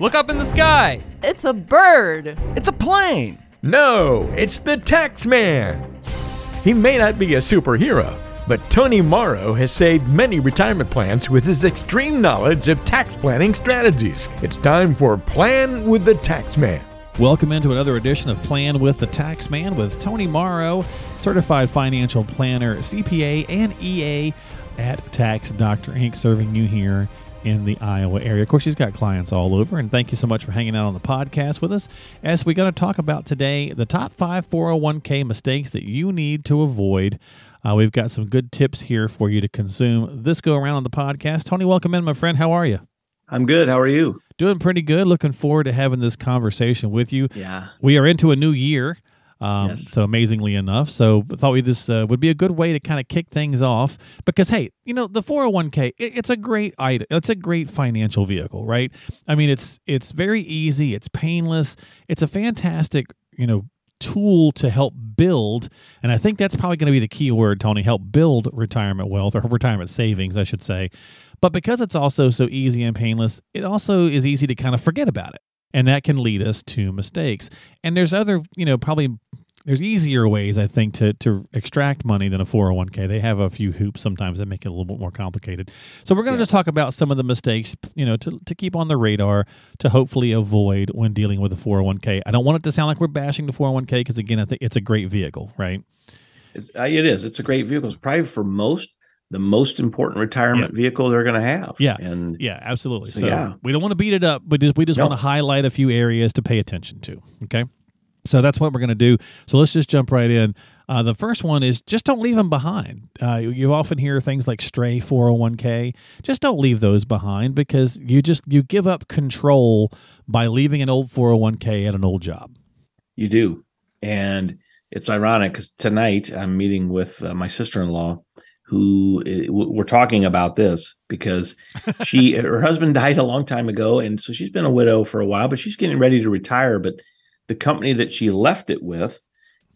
Look up in the sky. It's a bird. It's a plane. No, it's the tax man. He may not be a superhero, but Tony Mauro has saved many retirement plans with his extreme knowledge of tax planning strategies. It's time for Plan with the Tax Man. Welcome into another edition of Plan with the Tax Man with Tony Mauro, certified financial planner, CPA, and EA at Tax Doctor Inc., serving you here in the Iowa area. Of course, she's got clients all over, and thank you so much for hanging out on the podcast with us as we're going to talk about today the top five 401k mistakes that you need to avoid. Uh, we've got some good tips here for you to consume this go around on the podcast. Tony, welcome in, my friend. How are you? I'm good. How are you? Doing pretty good. Looking forward to having this conversation with you. Yeah. We are into a new year. Um, Yes. So amazingly enough, so I thought we this uh, would be a good way to kind of kick things off because hey, you know the 401k, it, it's a great item. It's a great financial vehicle, right? I mean, it's it's very easy, it's painless, it's a fantastic, you know, tool to help build, and I think that's probably going to be the key word, Tony. Help build retirement wealth or retirement savings, I should say. But because it's also so easy and painless, it also is easy to kind of forget about it. And that can lead us to mistakes. And there's other, you know, probably there's easier ways I think to to extract money than a 401k. They have a few hoops sometimes that make it a little bit more complicated. So we're going to Yeah. just talk about some of the mistakes, you know, to to keep on the radar to hopefully avoid when dealing with a 401k. I don't want it to sound like we're bashing the 401k because again, I think it's a great vehicle, right? It's, uh, it is. It's a great vehicle. It's probably for most the most important retirement vehicle they're going to have. Yeah. And Yeah, absolutely. So, So, yeah. we don't want to beat it up, but just we just No. want to highlight a few areas to pay attention to. Okay. So that's what we're going to do. So let's just jump right in. Uh, the first one is just don't leave them behind. Uh, you, you often hear things like stray 401k. Just don't leave those behind because you just you give up control by leaving an old 401k at an old job. you do. And it's ironic because tonight I'm meeting with uh, my sister in law who uh, we're talking about this because she her husband died a long time ago and so she's been a widow for a while but she's getting ready to retire but the company that she left it with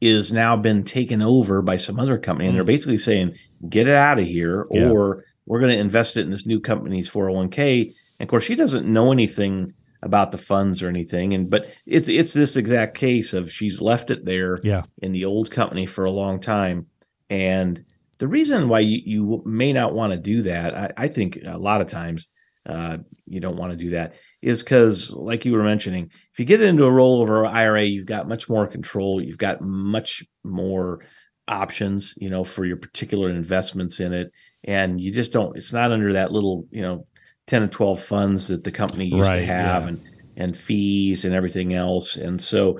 is now been taken over by some other company and they're Mm. basically saying get it out of here Yeah. or we're going to invest it in this new company's 401k and of course she doesn't know anything about the funds or anything and but it's it's this exact case of she's left it there Yeah. in the old company for a long time and the reason why you, you may not want to do that I, I think a lot of times uh, you don't want to do that is because like you were mentioning if you get into a rollover ira you've got much more control you've got much more options you know for your particular investments in it and you just don't it's not under that little you know 10 and 12 funds that the company used Right, to have yeah. and and fees and everything else and so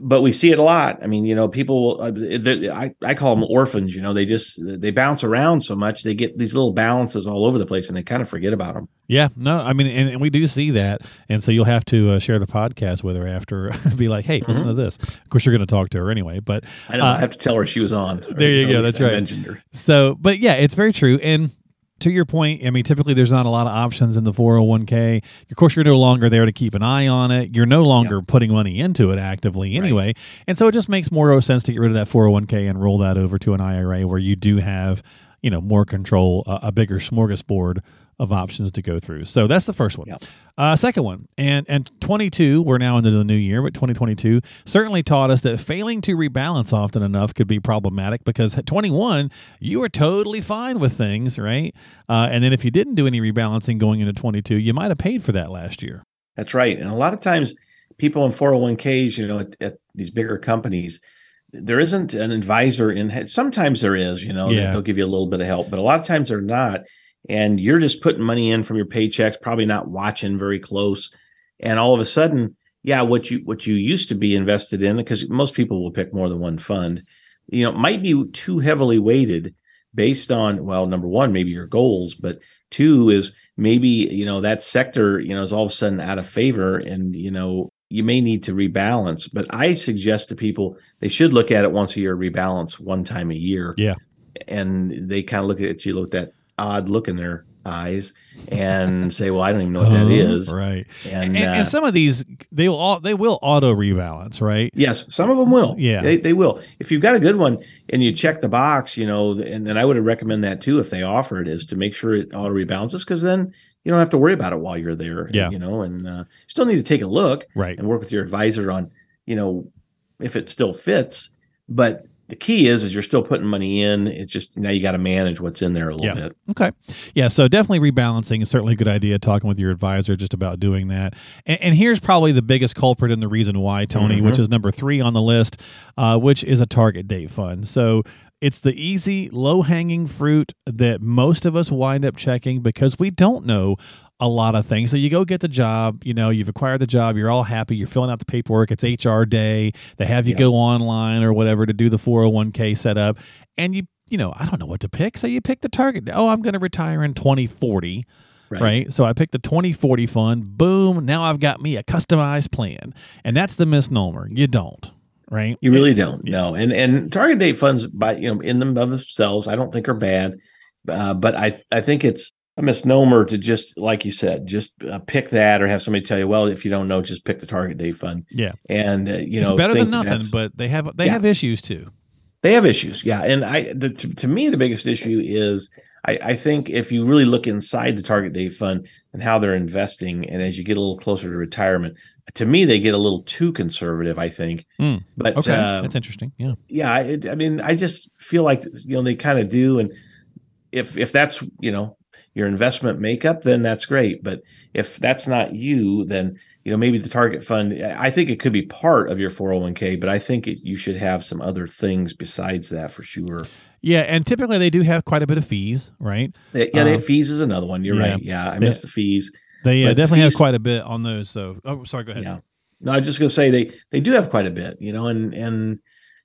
but we see it a lot i mean you know people uh, i i call them orphans you know they just they bounce around so much they get these little balances all over the place and they kind of forget about them Yeah, no, I mean, and, and we do see that, and so you'll have to uh, share the podcast with her after, be like, "Hey, listen to this." Of course, you're going to talk to her anyway, but i don't Uh, have to tell her she was on there you go, that's I right. her So, but yeah, it's very true. And to your point, I mean, typically there's not a lot of options in the 401k. Of course, you're no longer there to keep an eye on it. You're no longer putting money into it actively anyway. And so it just makes more sense to get rid of that 401k and roll that over to an IRA where you do have, you know, more control, a, a bigger smorgasbord of options to go through. So that's the first one. Yep. Uh, second one, and and 22, we're now into the new year, but 2022 certainly taught us that failing to rebalance often enough could be problematic because at 21, you were totally fine with things, right? Uh, and then if you didn't do any rebalancing going into 22, you might have paid for that last year. That's right. And a lot of times, people in 401ks, you know, at, at these bigger companies, there isn't an advisor in. Sometimes there is, you know, Yeah. they'll give you a little bit of help, but a lot of times they're not. And you're just putting money in from your paychecks, probably not watching very close. And all of a sudden, yeah, what you what you used to be invested in, because most people will pick more than one fund, you know, might be too heavily weighted based on well, number one, maybe your goals, but two is maybe you know that sector you know is all of a sudden out of favor and you know you may need to rebalance but i suggest to people they should look at it once a year rebalance one time a year Yeah. and they kind of look at you with that odd look in their eyes and say well i don't even know what that Oh, is right? and, And, uh, and some of these they will all they will auto rebalance, right? Yes, some of them will. Yeah. they, they will. If you've got a good one and you check the box, you know, and, and I would recommend that too if they offer it is to make sure it auto rebalances because then you don't have to worry about it while you're there. Yeah. You know, and uh, still need to take a look Right. and work with your advisor on, you know, if it still fits. But the key is, is you're still putting money in. It's just now you got to manage what's in there a little Yeah. bit. Okay. Yeah. So definitely rebalancing is certainly a good idea. Talking with your advisor just about doing that. And, and here's probably the biggest culprit and the reason why, Tony, Mhm. which is number three on the list, uh, which is a target date fund. So it's the easy, low hanging fruit that most of us wind up checking because we don't know a lot of things. So you go get the job, you know, you've acquired the job, you're all happy, you're filling out the paperwork, it's HR day, they have you go online or whatever to do the 401k setup, and you you know, I don't know what to pick. So you pick the target. Oh, I'm going to retire in 2040, right. So I picked the 2040 fund. Boom, now I've got me a customized plan. And that's the misnomer. You don't, right? You really don't. Yeah. No. And and target date funds by you know in them of themselves, I don't think are bad. Uh, but I I think it's a misnomer to just like you said, just uh, pick that or have somebody tell you, well, if you don't know, just pick the target date fund. Yeah. And uh, you it's know, better than nothing, but they have they Yeah. have issues too. they have issues yeah and i the, to, to me the biggest issue is I, I think if you really look inside the target date fund and how they're investing and as you get a little closer to retirement to me they get a little too conservative i think Mm, but Okay. uh, that's interesting. Yeah. yeah I, I mean i just feel like you know they kind of do and if if that's you know your investment makeup then that's great but if that's not you then you know maybe the target fund i think it could be part of your 401k but i think it, you should have some other things besides that for sure Yeah, and typically they do have quite a bit of fees, right? yeah they Um, have fees is another one you're yeah. right yeah i They- missed the fees They uh, definitely have quite a bit on those. So, oh, sorry, go ahead. Yeah. No, I'm just gonna say they they do have quite a bit, you know, and and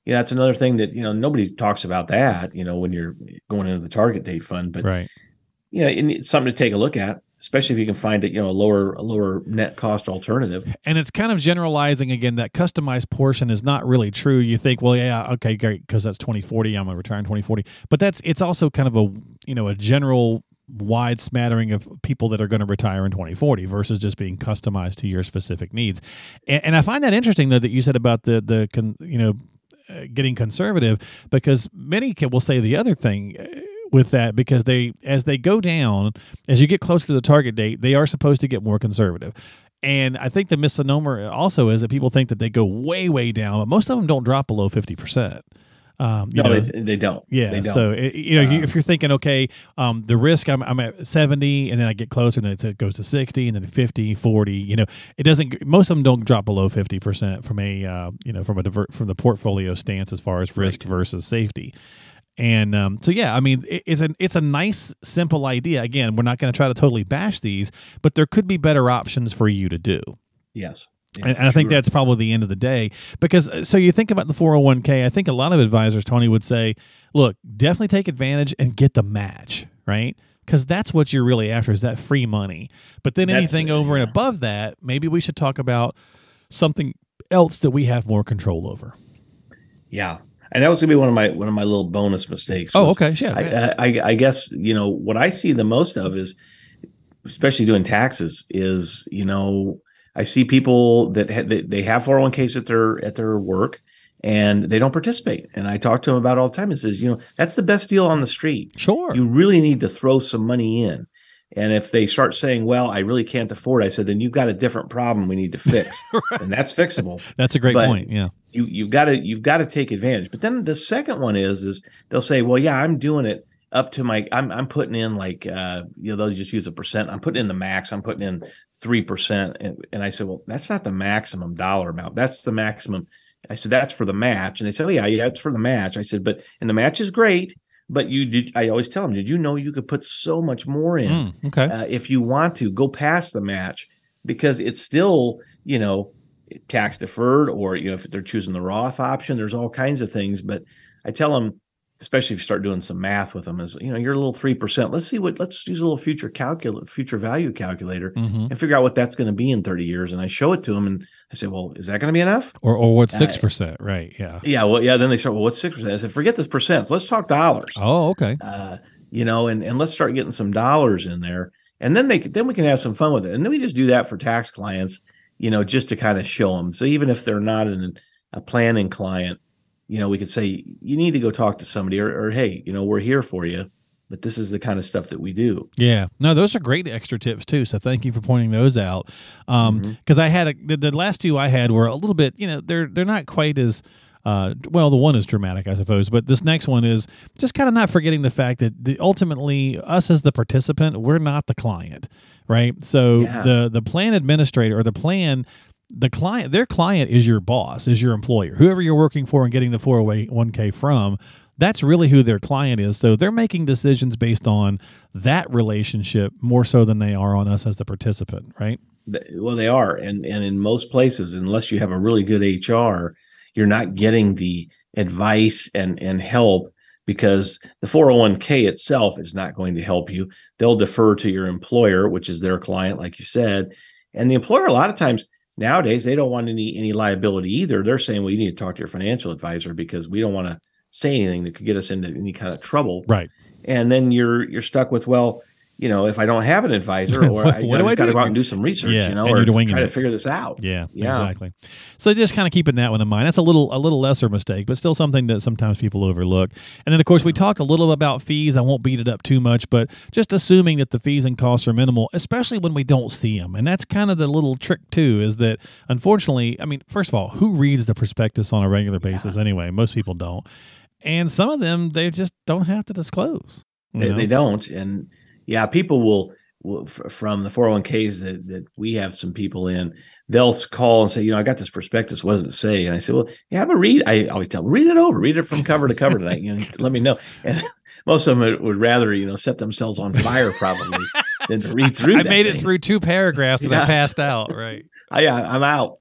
you know that's another thing that you know nobody talks about that, you know, when you're going into the target date fund, but Right. You know, it's something to take a look at, especially if you can find it, you know, a lower a lower net cost alternative. And it's kind of generalizing again that customized portion is not really true. You think, well, yeah, okay, great, because that's 2040. I'm to retire in 2040. But that's it's also kind of a you know a general wide smattering of people that are going to retire in 2040 versus just being customized to your specific needs. And, and I find that interesting though that you said about the the con, you know uh, getting conservative because many can, will say the other thing. With that, because they, as they go down, as you get closer to the target date, they are supposed to get more conservative. And I think the misnomer also is that people think that they go way, way down, but most of them don't drop below 50%. Um, you No, know, they, they don't. yeah. they don't. So it, you know, you- Um, if you're thinking, okay, um, the risk, I'm, I'm at 70, and then I get closer, and then it goes to 60, and then 50, 40. You know, it doesn't. Most of them don't drop below 50 percent from a, uh, you know, from a divert from the portfolio stance as far as risk versus safety. And um, so, yeah, I mean, it's an it's a nice, simple idea. Again, we're not going to try to totally bash these, but there could be better options for you to do. yes. Yeah, And, and I think sure. that's probably the end of the day because uh, so you think about the 401k, I think a lot of advisors, Tony, would say, look, definitely take advantage and get the match, right? Because that's what you're really after is that free money. But then That's anything it, over and above that, maybe we should talk about something else that we have more control over. yeah. And that was gonna be one of my one of my little bonus mistakes. Oh, okay. Yeah. I, I, I guess you know what I see the most of is, especially doing taxes, is you know I see people that ha- they, they have 401ks at their at their work and they don't participate. And I talk to them about it all the time. It says, you know, that's the best deal on the street. sure. You really need to throw some money in. And if they start saying, "Well, I really can't afford," it, I said, "Then you've got a different problem we need to fix, and that's fixable." that's a great but- point. Yeah. you you've got to you've got to take advantage. But then the second one is is they'll say, well, yeah, I'm doing it up to my I'm I'm putting in like uh you know they'll just use a percent. I'm putting in the max. I'm putting in three percent, and and I said, well, that's not the maximum dollar amount. That's the maximum. I said that's for the match, and they said, oh yeah, yeah, it's for the match. I said, but and the match is great. But you did. I always tell them, did you know you could put so much more in? Mm, okay. uh, if you want to go past the match because it's still you know tax deferred or you know if they're choosing the roth option there's all kinds of things but i tell them especially if you start doing some math with them is you know you're a little 3% let's see what let's use a little future future value calculator hmm and figure out what that's going to be in 30 years and i show it to them and i say well is that going to be enough Or or what's Uh, six percent? Right. Yeah. yeah well yeah then they start well what's 6% i said forget this percent let's talk dollars Oh, okay. uh, you know, and and let's start getting some dollars in there, and then they then we can have some fun with it, and then we just do that for tax clients, you know, just to kind of show them. So even if they're not an, a planning client, you know, we could say you need to go talk to somebody, or, or hey, you know, we're here for you, but this is the kind of stuff that we do. Yeah, no, those are great extra tips too. So thank you for pointing those out. Um, because I had a, the, the last two I had were a little bit, you know, they're they're not quite as. Uh, well, the one is dramatic, I suppose, but this next one is just kind of not forgetting the fact that the, ultimately, us as the participant, we're not the client, right? So Yeah. the the plan administrator or the plan the client their client is your boss is your employer. Whoever you're working for and getting the 401k from that's really who their client is. So they're making decisions based on that relationship more so than they are on us as the participant right? Well, they are, and and in most places, unless you have a really good HR, you're not getting the advice and and help because the 401k itself is not going to help you. They'll defer to your employer, which is their client, like you said, and the employer a lot of times nowadays they don't want any any liability either. They're saying, well, you need to talk to your financial advisor because we don't want to say anything that could get us into any kind of trouble. right and then you're you're stuck with well you know if i don't have an advisor or What- i, what I do I just got to go out and do some research Yeah, you know and or try it. to figure this out. Yeah, Yeah. exactly. So just kind of keeping that one in mind. That's a little a little lesser mistake but still something that sometimes people overlook. And then of course we talk a little about fees. I won't beat it up too much but just assuming that the fees and costs are minimal especially when we don't see them and that's kind of the little trick too is that unfortunately i mean first of all who reads the prospectus on a regular basis anyway? Most people don't. And some of them they just don't have to disclose they, they don't and yeah people will, will f- from the 401ks that, that we have some people in they'll call and say you know i got this prospectus what does it say and i say well you have a read i always tell them read it over read it from cover to cover tonight you know let me know and most of them would- rather you know set themselves on fire probably than to read through i made it through two paragraphs and i passed out right I, I- I'm out.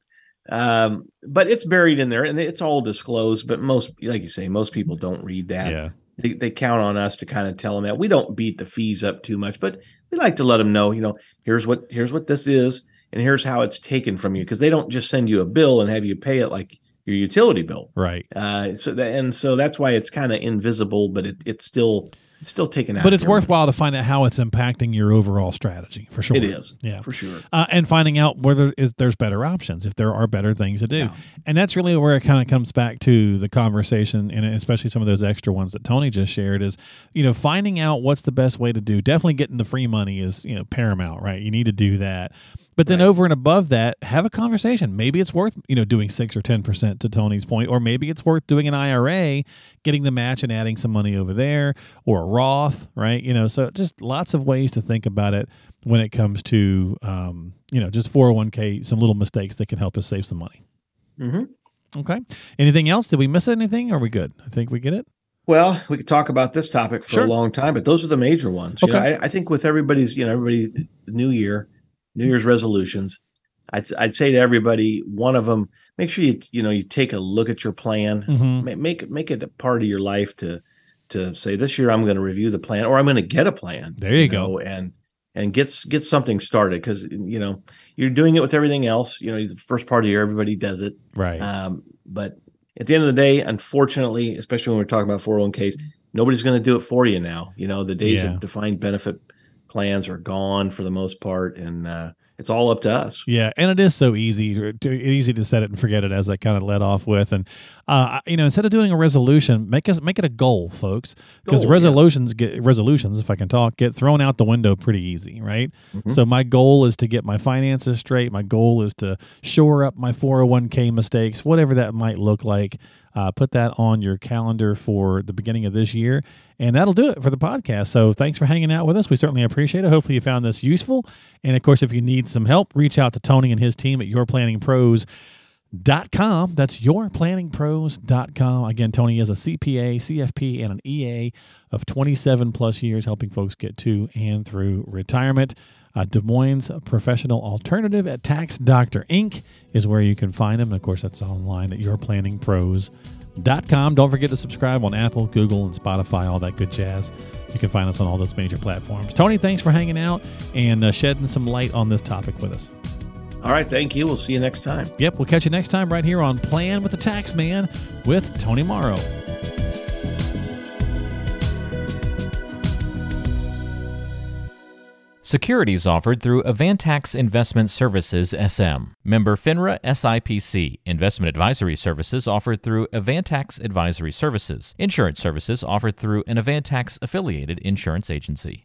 Um, but it's buried in there and it's all disclosed. But most, like you say, most people don't read that. yeah They, they count on us to kind of tell them that we don't beat the fees up too much, but we like to let them know, you know, here's what here's what this is, and here's how it's taken from you because they don't just send you a bill and have you pay it like your utility bill. right Uh, so that and so that's why it's kind of invisible, but it, it's still it's still taken out. but it's worthwhile to find out how it's impacting your overall strategy for sure It is, yeah for sure. uh, and finding out whether is there's better options if there are better things to do Yeah. and that's really where it kind of comes back to the conversation and especially some of those extra ones that tony just shared is you know finding out what's the best way to do definitely getting the free money is you know paramount right you need to do that but then Right. over and above that have a conversation maybe it's worth you know doing 6 or 10% to tony's point or maybe it's worth doing an ira getting the match and adding some money over there or a roth right you know so just lots of ways to think about it when it comes to um, you know just 401k some little mistakes that can help us save some money hmm okay anything else did we miss anything are we good i think we get it Well, we could talk about this topic for Sure. a long time, but those are the major ones. You know, Okay. I, I think with everybody's, you know, everybody, New Year, New Year's resolutions, I'd, I'd say to everybody, one of them, make sure you, you know, you take a look at your plan, mm-hmm. Make make it a part of your life to to say this year I'm going to review the plan or I'm going to get a plan. There you go. know, and and get get something started because you know you're doing it with everything else. You know, the first part of the year everybody does it. right Um, but at the end of the day, unfortunately, especially when we're talking about 401ks, nobody's going to do it for you now. You know, the days Yeah. of defined benefit plans are gone for the most part, and uh, it's all up to us. Yeah, and it is so easy to, easy to set it and forget it, as I kind of led off with. And uh, you know, instead of doing a resolution, make us make it a goal, folks, because Goal, yeah. resolutions get resolutions, if I can talk, get thrown out the window pretty easy, right? Mhm. So my goal is to get my finances straight. My goal is to shore up my four hundred one k mistakes, whatever that might look like. Uh, put that on your calendar for the beginning of this year, and that'll do it for the podcast. So thanks for hanging out with us. We certainly appreciate it. Hopefully, you found this useful. And of course, if you need some help, reach out to Tony and his team at yourplanningpros.com. That's yourplanningpros.com. Again, Tony is a CPA, CFP, and an EA of 27 plus years helping folks get to and through retirement. Uh, Des Moines Professional Alternative at Tax Doctor Inc. is where you can find them. And of course, that's online at yourplanningpros.com. Don't forget to subscribe on Apple, Google, and Spotify, all that good jazz. You can find us on all those major platforms. Tony, thanks for hanging out and uh, shedding some light on this topic with us. All right, thank you. We'll see you next time. Yep, we'll catch you next time right here on Plan with the Tax Man with Tony Mauro. Securities offered through Avantax Investment Services SM. Member FINRA SIPC. Investment advisory services offered through Avantax Advisory Services. Insurance services offered through an Avantax affiliated insurance agency.